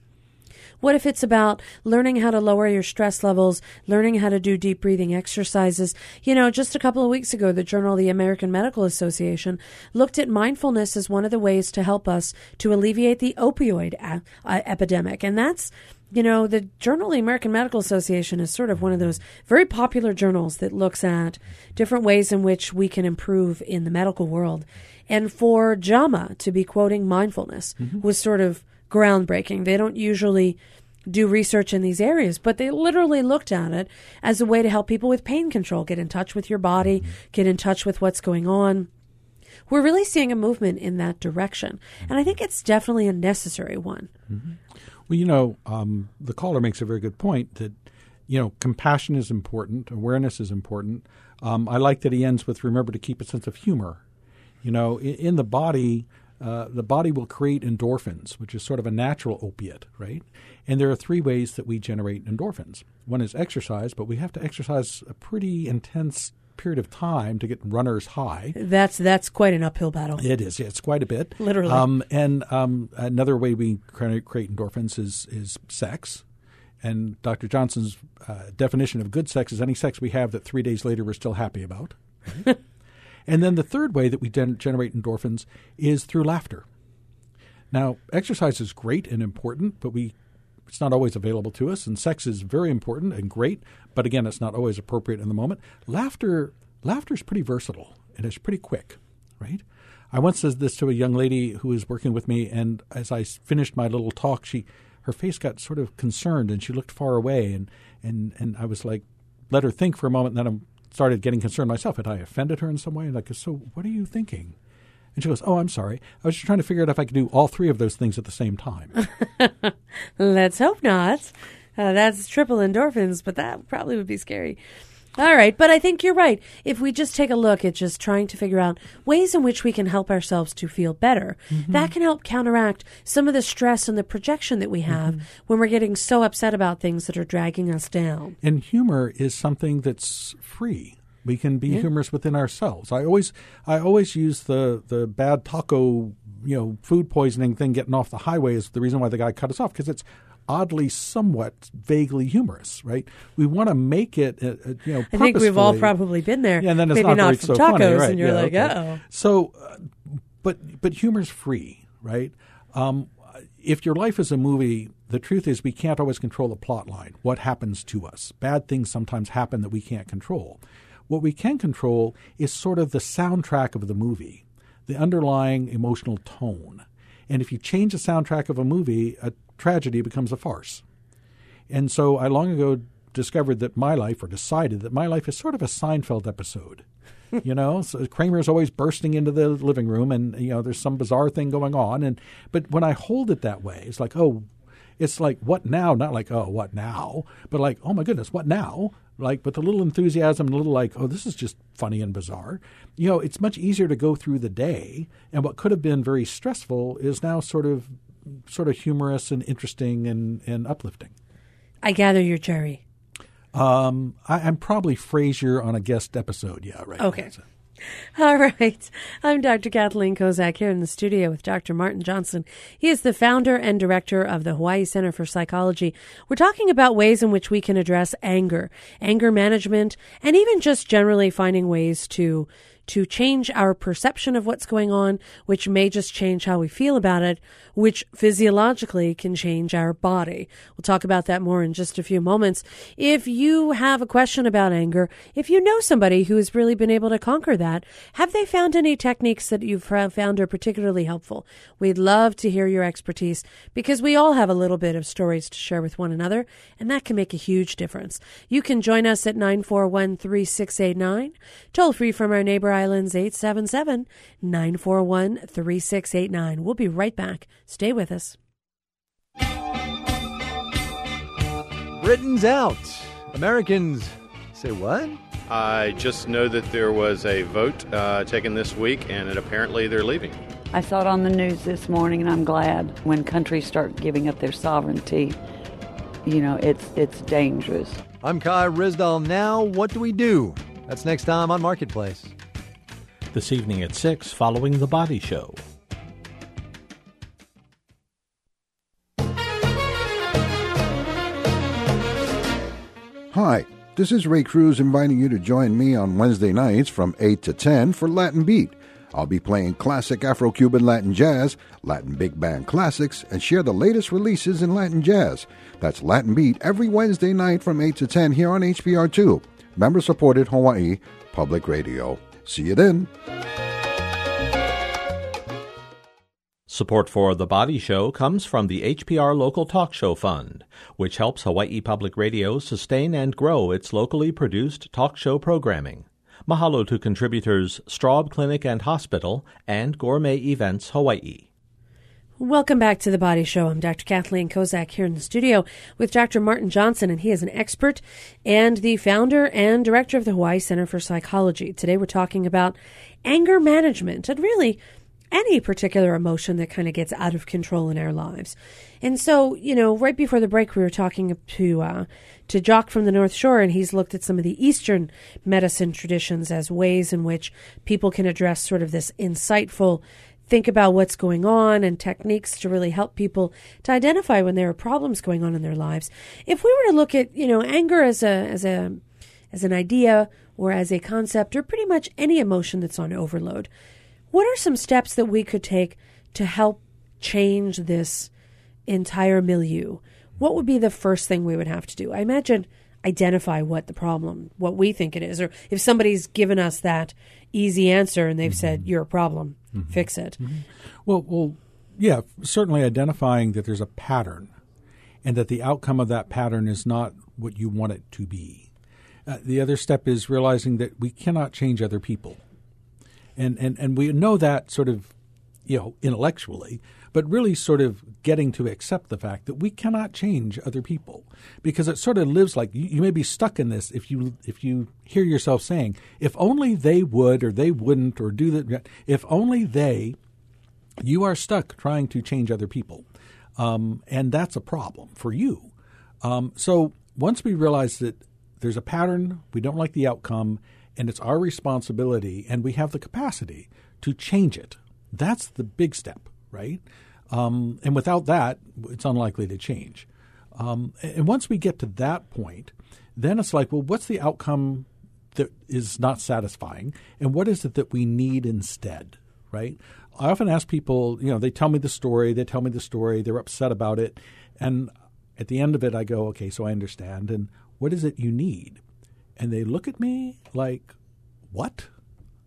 What if it's about learning how to lower your stress levels, learning how to do deep breathing exercises? You know, just a couple of weeks ago, the Journal of the American Medical Association looked at mindfulness as one of the ways to help us to alleviate the opioid a- uh, epidemic. And that's you know, the Journal of the American Medical Association is sort of one of those very popular journals that looks at different ways in which we can improve in the medical world. And for JAMA to be quoting mindfulness was sort of groundbreaking. They don't usually do research in these areas, but they literally looked at it as a way to help people with pain control, get in touch with your body, get in touch with what's going on. We're really seeing a movement in that direction. And I think it's definitely a necessary one. Well, you know, um, the caller makes a very good point that, you know, compassion is important, awareness is important. Um, I like that he ends with remember to keep a sense of humor. You know, in, in the body, uh, the body will create endorphins, which is sort of a natural opiate, right? And there are three ways that we generate endorphins. One is exercise, but we have to exercise a pretty intense period of time to get runner's high. That's that's quite an uphill battle. It is. Yeah, it's quite a bit. Literally. Um, and um, another way we create endorphins is is sex. And Dr. Johnson's uh, definition of good sex is any sex we have that three days later we're still happy about. right? and then the third way that we gen- generate endorphins is through laughter. Now, exercise is great and important, but we it's not always available to us, and sex is very important and great, but again, it's not always appropriate in the moment. Laughter, laughter is pretty versatile and it's pretty quick, right? I once said this to a young lady who was working with me, and as I finished my little talk, she her face got sort of concerned and she looked far away, and and and I was like, let her think for a moment, and then started getting concerned myself. Had I offended her in some way? And Like, so what are you thinking? And she goes, "Oh, I'm sorry. I was just trying to figure out if I could do all three of those things at the same time." Let's hope not. Uh, that's triple endorphins, but that probably would be scary. All right, but I think you're right. If we just take a look at just trying to figure out ways in which we can help ourselves to feel better, mm-hmm. that can help counteract some of the stress and the projection that we mm-hmm. have when we're getting so upset about things that are dragging us down. And humor is something that's free. We can be Yeah. humorous within ourselves. I always, I always use the the bad taco you know food poisoning thing getting off the highway is the reason why the guy cut us off because it's oddly somewhat vaguely humorous, right? We want to make it, uh, uh, you know. I think we've all probably been there. Yeah, and then it's Maybe not, not so tacos, funny, right? and you're Yeah, like, okay. uh-oh. So, uh, but but humor's free, right? Um, if your life is a movie, the truth is we can't always control the plot line. What happens to us? Bad things sometimes happen that we can't control. What we can control is sort of the soundtrack of the movie, the underlying emotional tone. And if you change the soundtrack of a movie, a tragedy becomes a farce. And so I long ago discovered that my life, or decided that my life is sort of a Seinfeld episode. you know, so Kramer's always bursting into the living room, and you know, there's some bizarre thing going on. And but when I hold it that way, it's like, oh, it's like what now? Not like oh, what now? But like, oh my goodness, what now? Like, with a little enthusiasm, and a little like, oh, this is just funny and bizarre. You know, it's much easier to go through the day, and what could have been very stressful is now sort of, sort of humorous and interesting and and uplifting. I gather you're Jerry. Um, I, I'm probably Frasier on a guest episode. Yeah, right. Okay. All right. I'm Dr. Kathleen Kozak here in the studio with Dr. Martin Johnson. He is the founder and director of the Hawaii Center for Psychology. We're talking about ways in which we can address anger, anger management, and even just generally finding ways to to change our perception of what's going on, which may just change how we feel about it, which physiologically can change our body. We'll talk about that more in just a few moments. If you have a question about anger, if you know somebody who has really been able to conquer that, have they found any techniques that you've found are particularly helpful? We'd love to hear your expertise because we all have a little bit of stories to share with one another, and that can make a huge difference. You can join us at 941 3689, toll free from our neighbor islands 877 941 3689. We'll be right back. Stay with us. Britain's out. Americans say what? I just know that there was a vote uh, taken this week, and it, apparently they're leaving. I saw it on the news this morning, and I'm glad when countries start giving up their sovereignty. You know, it's it's dangerous. I'm Kai Ryssdal. Now, what do we do? That's next time on Marketplace. This evening at 6, following The Body Show. Hi, this is Ray Cruz inviting you to join me on Wednesday nights from 8 to 10 for Latin Beat. I'll be playing classic Afro Cuban Latin jazz, Latin big band classics, and share the latest releases in Latin jazz. That's Latin Beat every Wednesday night from 8 to 10 here on HPR2, member supported Hawaii Public Radio. See you then. Support for The Body Show comes from the HPR Local Talk Show Fund, which helps Hawaii Public Radio sustain and grow its locally produced talk show programming. Mahalo to contributors Straub Clinic and Hospital and Gourmet Events Hawaii. Welcome back to the Body Show. I'm Dr. Kathleen Kozak here in the studio with Dr. Martin Johnson, and he is an expert and the founder and director of the Hawaii Center for Psychology. Today we're talking about anger management and really any particular emotion that kind of gets out of control in our lives. And so, you know, right before the break, we were talking to uh, to Jock from the North Shore, and he's looked at some of the Eastern medicine traditions as ways in which people can address sort of this insightful think about what's going on and techniques to really help people to identify when there are problems going on in their lives. If we were to look at, you know, anger as a as a as an idea or as a concept or pretty much any emotion that's on overload, what are some steps that we could take to help change this entire milieu? What would be the first thing we would have to do? I imagine identify what the problem, what we think it is, or if somebody's given us that easy answer and they've said mm-hmm. you're a problem, fix it. Well, well, yeah, certainly identifying that there's a pattern and that the outcome of that pattern is not what you want it to be. Uh, the other step is realizing that we cannot change other people. And, and, and we know that sort of, you know, intellectually, but really sort of getting to accept the fact that we cannot change other people. Because it sort of lives like you, you may be stuck in this if you if you hear yourself saying if only they would or they wouldn't or do that if only they you are stuck trying to change other people. Um, and that's a problem for you. Um, so once we realize that there's a pattern we don't like the outcome and it's our responsibility and we have the capacity to change it that's the big step right? Um, and without that, it's unlikely to change. Um, and once we get to that point, then it's like, well, what's the outcome that is not satisfying, and what is it that we need instead, right? I often ask people, you know, they tell me the story, they tell me the story, they're upset about it, and at the end of it, I go, okay, so I understand, and what is it you need? And they look at me like, what?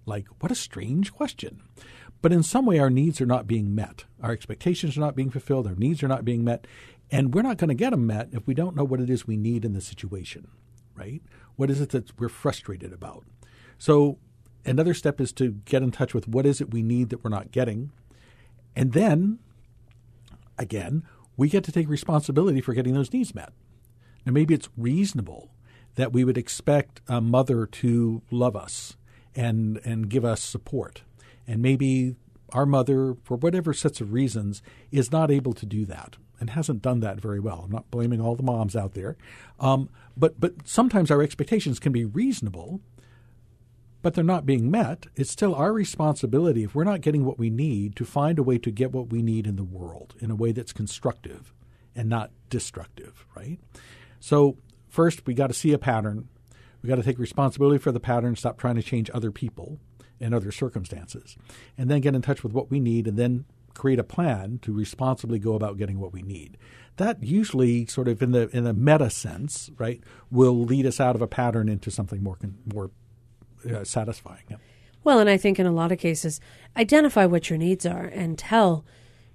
Like, what a strange question. But in some way, our needs are not being met. Our expectations are not being fulfilled. Our needs are not being met. And we're not going to get them met if we don't know what it is we need in the situation, right? What is it that we're frustrated about? So, another step is to get in touch with what is it we need that we're not getting. And then, again, we get to take responsibility for getting those needs met. Now, maybe it's reasonable that we would expect a mother to love us and and give us support. And maybe our mother, for whatever sets of reasons, is not able to do that and hasn't done that very well. I'm not blaming all the moms out there, um, but but sometimes our expectations can be reasonable, but they're not being met. It's still our responsibility if we're not getting what we need to find a way to get what we need in the world in a way that's constructive and not destructive. Right. So first, we got to see a pattern. We got to take responsibility for the pattern. Stop trying to change other people and other circumstances, and then get in touch with what we need, and then create a plan to responsibly go about getting what we need. That usually, sort of in the in a meta sense, right, will lead us out of a pattern into something more more uh, satisfying. Yeah. Well, and I think in a lot of cases, identify what your needs are and tell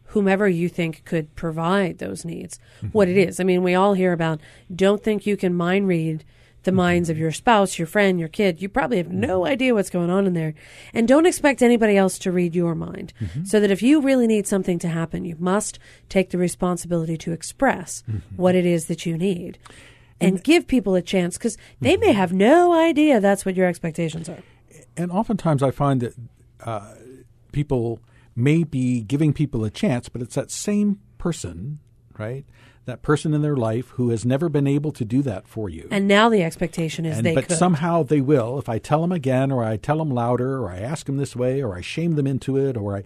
whomever you think could provide those needs mm-hmm. what it is. I mean, we all hear about don't think you can mind read the minds of your spouse, your friend, your kid. You probably have no idea what's going on in there. And don't expect anybody else to read your mind. Mm-hmm. So that if you really need something to happen, you must take the responsibility to express mm-hmm. what it is that you need and, and give people a chance because they may have no idea that's what your expectations are. And oftentimes I find that uh, people may be giving people a chance, but it's that same person, right? That person in their life who has never been able to do that for you. And now the expectation is and, they but could. somehow they will. If I tell them again, or I tell them louder, or I ask them this way, or I shame them into it, or I,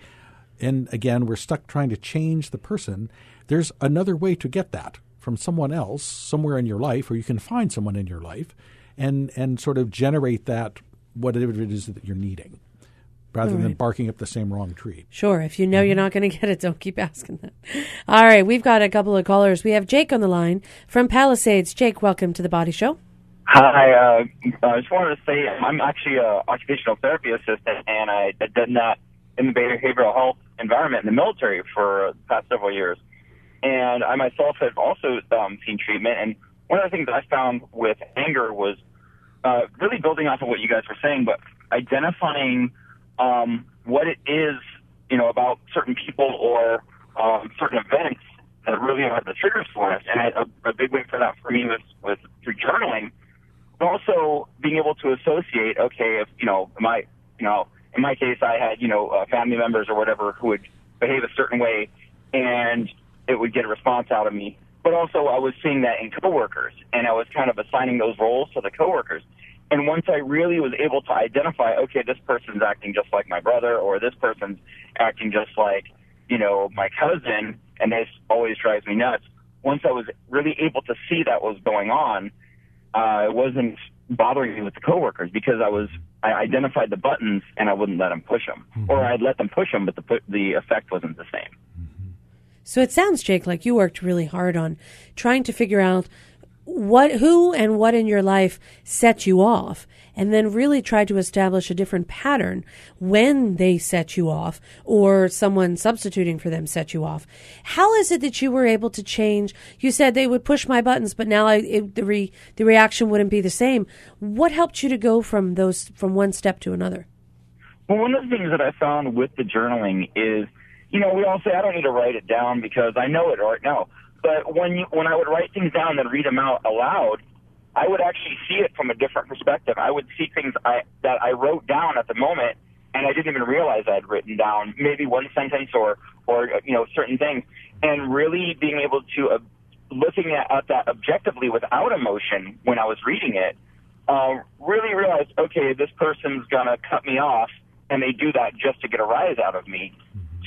and again, we're stuck trying to change the person. There's another way to get that from someone else somewhere in your life, or you can find someone in your life, and and sort of generate that whatever it is that you're needing rather right. than barking up the same wrong tree. Sure. If you know mm-hmm. you're not going to get it, don't keep asking that. All right. We've got a couple of callers. We have Jake on the line from Palisades. Jake, welcome to the Body Show. Hi. Uh, I just wanted to say I'm actually an occupational therapy assistant, and I did that in the behavioral health environment in the military for the past several years. And I myself have also um, seen treatment. And one of the things that I found with anger was uh, really building off of what you guys were saying, but identifying – um, what it is, you know, about certain people or um, certain events that really are the triggers for us. And a, a big way for that for me was, was through journaling, but also being able to associate, okay, if, you know, my, you know, in my case, I had, you know, uh, family members or whatever who would behave a certain way and it would get a response out of me. But also I was seeing that in coworkers and I was kind of assigning those roles to the coworkers. And once I really was able to identify, okay, this person's acting just like my brother, or this person's acting just like, you know, my cousin, and this always drives me nuts. Once I was really able to see that was going on, uh, it wasn't bothering me with the coworkers because I was I identified the buttons and I wouldn't let them push them, mm-hmm. or I'd let them push them, but the the effect wasn't the same. So it sounds, Jake, like you worked really hard on trying to figure out what who and what in your life set you off? And then really try to establish a different pattern when they set you off or someone substituting for them set you off. How is it that you were able to change? You said they would push my buttons but now I, it, the re, the reaction wouldn't be the same. What helped you to go from those from one step to another? Well one of the things that i found with the journaling is you know we all say i don't need to write it down because i know it right now but when you, when I would write things down and read them out aloud, I would actually see it from a different perspective. I would see things I, that I wrote down at the moment, and I didn't even realize I'd written down maybe one sentence or or you know certain things, and really being able to uh, looking at, at that objectively without emotion when I was reading it, uh, really realized okay, this person's gonna cut me off, and they do that just to get a rise out of me.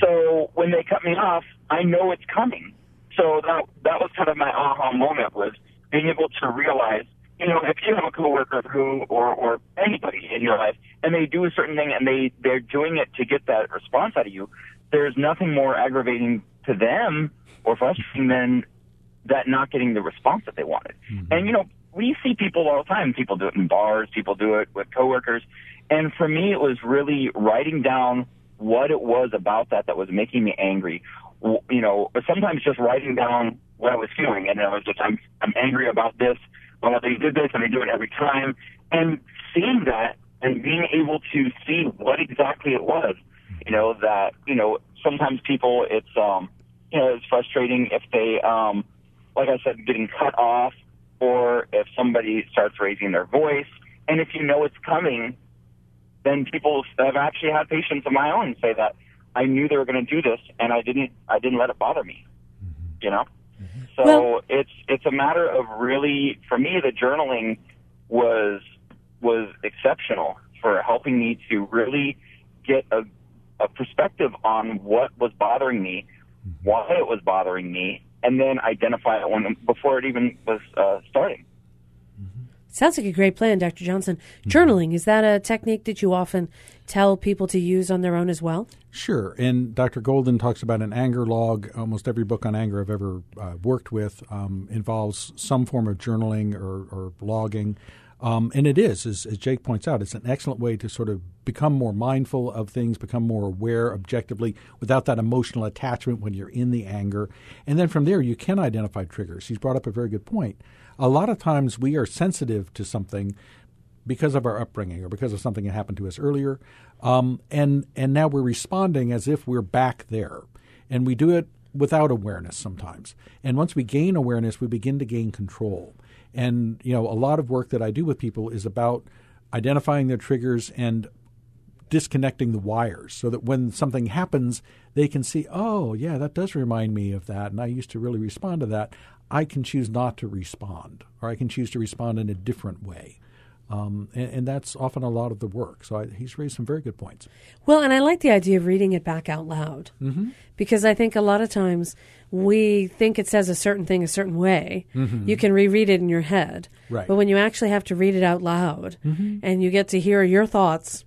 So when they cut me off, I know it's coming. So that that was kind of my aha moment was being able to realize, you know, if you have a coworker who or or anybody in your life and they do a certain thing and they they're doing it to get that response out of you, there's nothing more aggravating to them or frustrating than that not getting the response that they wanted. Mm-hmm. And you know, we see people all the time. People do it in bars. People do it with coworkers. And for me, it was really writing down what it was about that that was making me angry. You know, sometimes just writing down what I was feeling, and I was just, I'm, I'm angry about this. Well, they did this, and they do it every time. And seeing that and being able to see what exactly it was, you know, that you know, sometimes people, it's um, you know, it's frustrating if they um, like I said, getting cut off, or if somebody starts raising their voice. And if you know it's coming, then people have actually had patients of my own say that I knew they were going to do this, and I didn't. I didn't let it bother me. Mm-hmm. You know. Mm-hmm. So Well- it's it's a matter of really, for me, the journaling was was exceptional for helping me to really get a, a perspective on what was bothering me, mm-hmm. why it was bothering me, and then identify it when before it even was uh, starting. Sounds like a great plan, Dr. Johnson. Journaling, is that a technique that you often tell people to use on their own as well? Sure. And Dr. Golden talks about an anger log. Almost every book on anger I've ever uh, worked with um, involves some form of journaling or, or. Um, and it is, as, as Jake points out, it's an excellent way to sort of become more mindful of things, become more aware objectively without that emotional attachment when you're in the anger. And then from there, you can identify triggers. He's brought up a very good point. A lot of times we are sensitive to something because of our upbringing or because of something that happened to us earlier. Um, and, and now we're responding as if we're back there. And we do it without awareness sometimes. And once we gain awareness, we begin to gain control. And, you know, a lot of work that I do with people is about identifying their triggers and disconnecting the wires so that when something happens, they can see, oh, yeah, that does remind me of that. And I used to really respond to that. I can choose not to respond, or I can choose to respond in a different way. Um, and, and that's often a lot of the work. So I, he's raised some very good points. Well, and I like the idea of reading it back out loud Mhm. because I think a lot of times we think it says a certain thing a certain way. Mhm. You can reread it in your head. Right. But when you actually have to read it out loud Mhm. and you get to hear your thoughts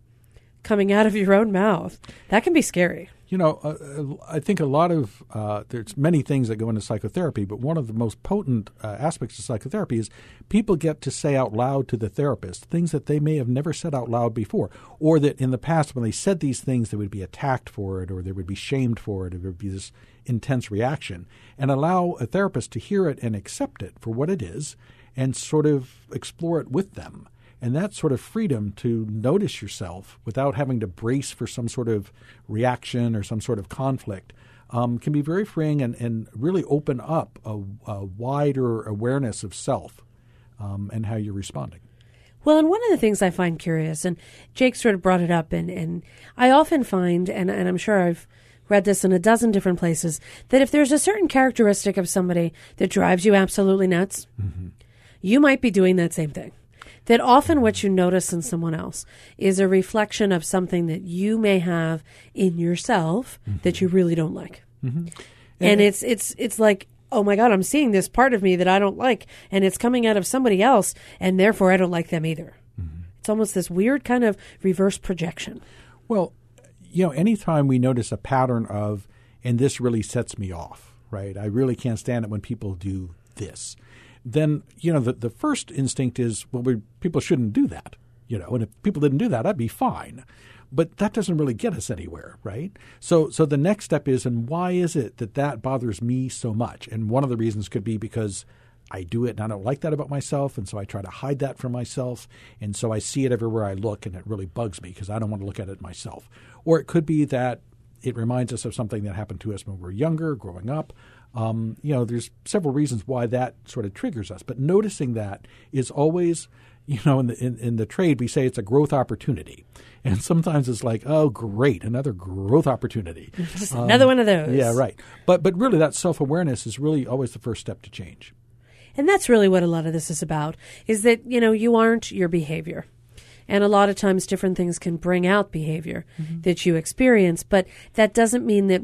coming out of your own mouth, that can be scary. You know, uh, uh, I think a lot of uh, there's many things that go into psychotherapy, but one of the most potent uh, aspects of psychotherapy is people get to say out loud to the therapist things that they may have never said out loud before, or that in the past when they said these things they would be attacked for it, or they would be shamed for it, or there would be this intense reaction, and allow a therapist to hear it and accept it for what it is, and sort of explore it with them. And that sort of freedom to notice yourself without having to brace for some sort of reaction or some sort of conflict um, can be very freeing and, and really open up a, a wider awareness of self um, and how you're responding. Well, and one of the things I find curious, and Jake sort of brought it up, and, and I often find, and, and I'm sure I've read this in a dozen different places, that if there's a certain characteristic of somebody that drives you absolutely nuts, you might be doing that same thing. That often what you notice in someone else is a reflection of something that you may have in yourself that you really don't like. Mhm. And it's it's it's like, oh my god, I'm seeing this part of me that I don't like, and it's coming out of somebody else, and therefore I don't like them either. It's almost this weird kind of reverse projection. Well, you know, anytime we notice a pattern of, and this really sets me off, right? I really can't stand it when people do this. Then, you know, the, the first instinct is, well, we, people shouldn't do that, you know, and if people didn't do that, I'd be fine. But that doesn't really get us anywhere, right? So, so the next step is, and why is it that that bothers me so much? And one of the reasons could be because I do it and I don't like that about myself, and so I try to hide that from myself, and so I see it everywhere I look, and it really bugs me because I don't want to look at it myself. Or it could be that it reminds us of something that happened to us when we were younger, growing up. Um, you know, there's several reasons why that sort of triggers us, but noticing that is always, you know, in the in, in the trade we say it's a growth opportunity, and sometimes it's like, oh, great, another growth opportunity, Just another one of those. Yeah, right. But but really, that self awareness is really always the first step to change. And that's really what a lot of this is about is that, you know, you aren't your behavior. And a lot of times, different things can bring out behavior that you experience, but that doesn't mean that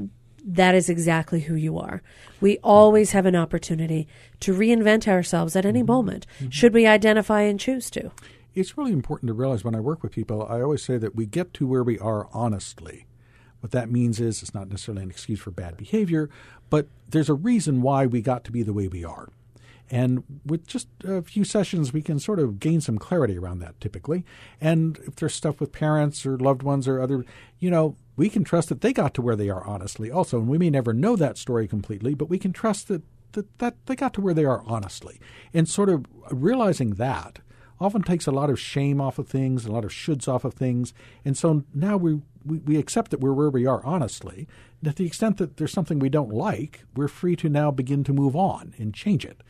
that is exactly who you are. We always have an opportunity to reinvent ourselves at any mm-hmm. moment, mm-hmm. should we identify and choose to. It's really important to realize when I work with people, I always say that we get to where we are honestly. What that means is it's not necessarily an excuse for bad behavior, but there's a reason why we got to be the way we are. And with just a few sessions, we can sort of gain some clarity around that typically. And if there's stuff with parents or loved ones or other, you know, we can trust that they got to where they are honestly also. And we may never know that story completely, but we can trust that, that, that they got to where they are honestly. And sort of realizing that often takes a lot of shame off of things, a lot of shoulds off of things. And so now we, we, we accept that we're where we are honestly. And to the extent that there's something we don't like, we're free to now begin to move on and change it.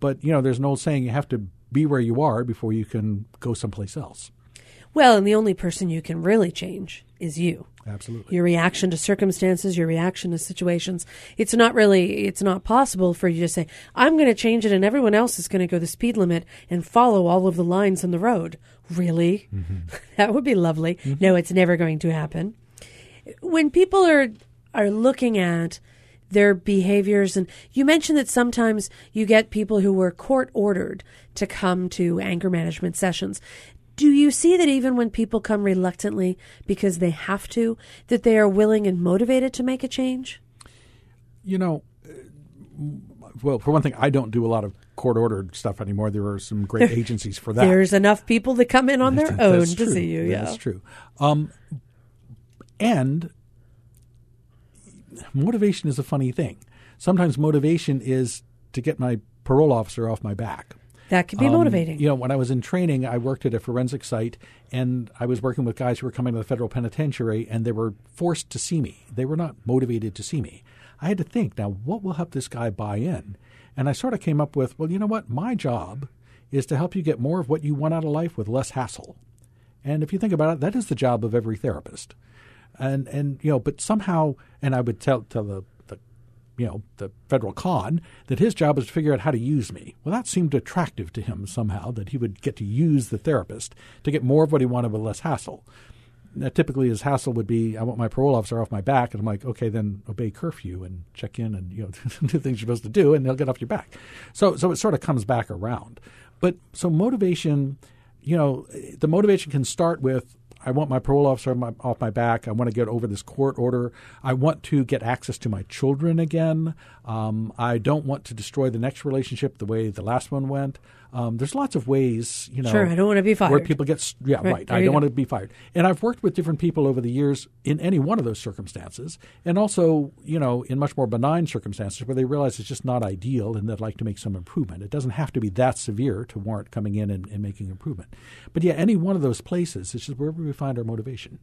But, you know, there's an old saying you have to be where you are before you can go someplace else. Well, and the only person you can really change is you. Absolutely. Your reaction to circumstances, your reaction to situations. It's not really, it's not possible for you to say, I'm going to change it and everyone else is going to go the speed limit and follow all of the lines on the road. Really? Mm-hmm. that would be lovely. Mm-hmm. No, it's never going to happen. When people are, are looking at their behaviors, and you mentioned that sometimes you get people who were court ordered to come to anger management sessions. Do you see that even when people come reluctantly because they have to, that they are willing and motivated to make a change? You know, well, for one thing, I don't do a lot of court ordered stuff anymore. There are some great agencies for that. There's enough people that come in on their own to true. see you. Yeah, That's true. Um, and motivation is a funny thing. Sometimes motivation is to get my parole officer off my back. That could be Um, motivating. You know, when I was in training, I worked at a forensic site, and I was working with guys who were coming to the federal penitentiary, and they were forced to see me. They were not motivated to see me. I had to think, now, what will help this guy buy in? And I sort of came up with, well, you know what? My job is to help you get more of what you want out of life with less hassle. And if you think about it, that is the job of every therapist. And and you know, but somehow, and I would tell tell the you know the federal con that his job was to figure out how to use me. Well, that seemed attractive to him somehow that he would get to use the therapist to get more of what he wanted with less hassle. Now, typically, his hassle would be, I want my parole officer off my back, and I'm like, okay, then obey curfew and check in and you know do things you're supposed to do, and they'll get off your back. So so it sort of comes back around. But so motivation, you know, the motivation can start with I want my parole officer off my, off my back. I want to get over this court order. I want to get access to my children again. Um, I don't want to destroy the next relationship the way the last one went. Um, there's lots of ways, you know. Sure, I don't want to be Where people get, yeah, Right, right. I don't go. want to be fired. And I've worked with different people over the years in any one of those circumstances, and also, you know, in much more benign circumstances where they realize it's just not ideal and they'd like to make some improvement. It doesn't have to be that severe to warrant coming in and, and making improvement. But yeah, any one of those places, it's just wherever we find our motivation.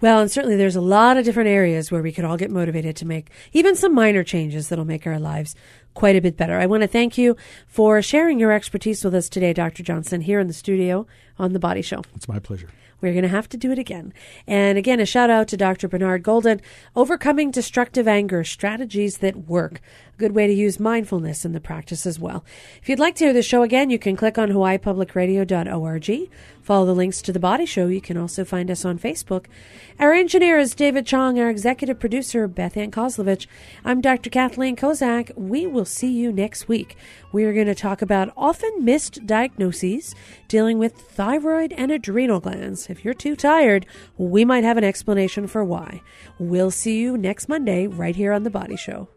Well, and certainly there's a lot of different areas where we could all get motivated to make even some minor changes that'll make our lives quite a bit better. I want to thank you for sharing your expertise with us today, Dr. Johnson, here in the studio on The Body Show. It's my pleasure. We're going to have to do it again. And again, a shout out to Dr. Bernard Golden, Overcoming Destructive Anger Strategies That Work. A good way to use mindfulness in the practice as well. If you'd like to hear the show again, you can click on hawaiipublicradio.org. Follow the links to the Body Show. You can also find us on Facebook. Our engineer is David Chong, our executive producer, Beth Ann Kozlovich. I'm Dr. Kathleen Kozak. We will see you next week. We are going to talk about often missed diagnoses dealing with thyroid and adrenal glands. If you're too tired, we might have an explanation for why. We'll see you next Monday right here on The Body Show.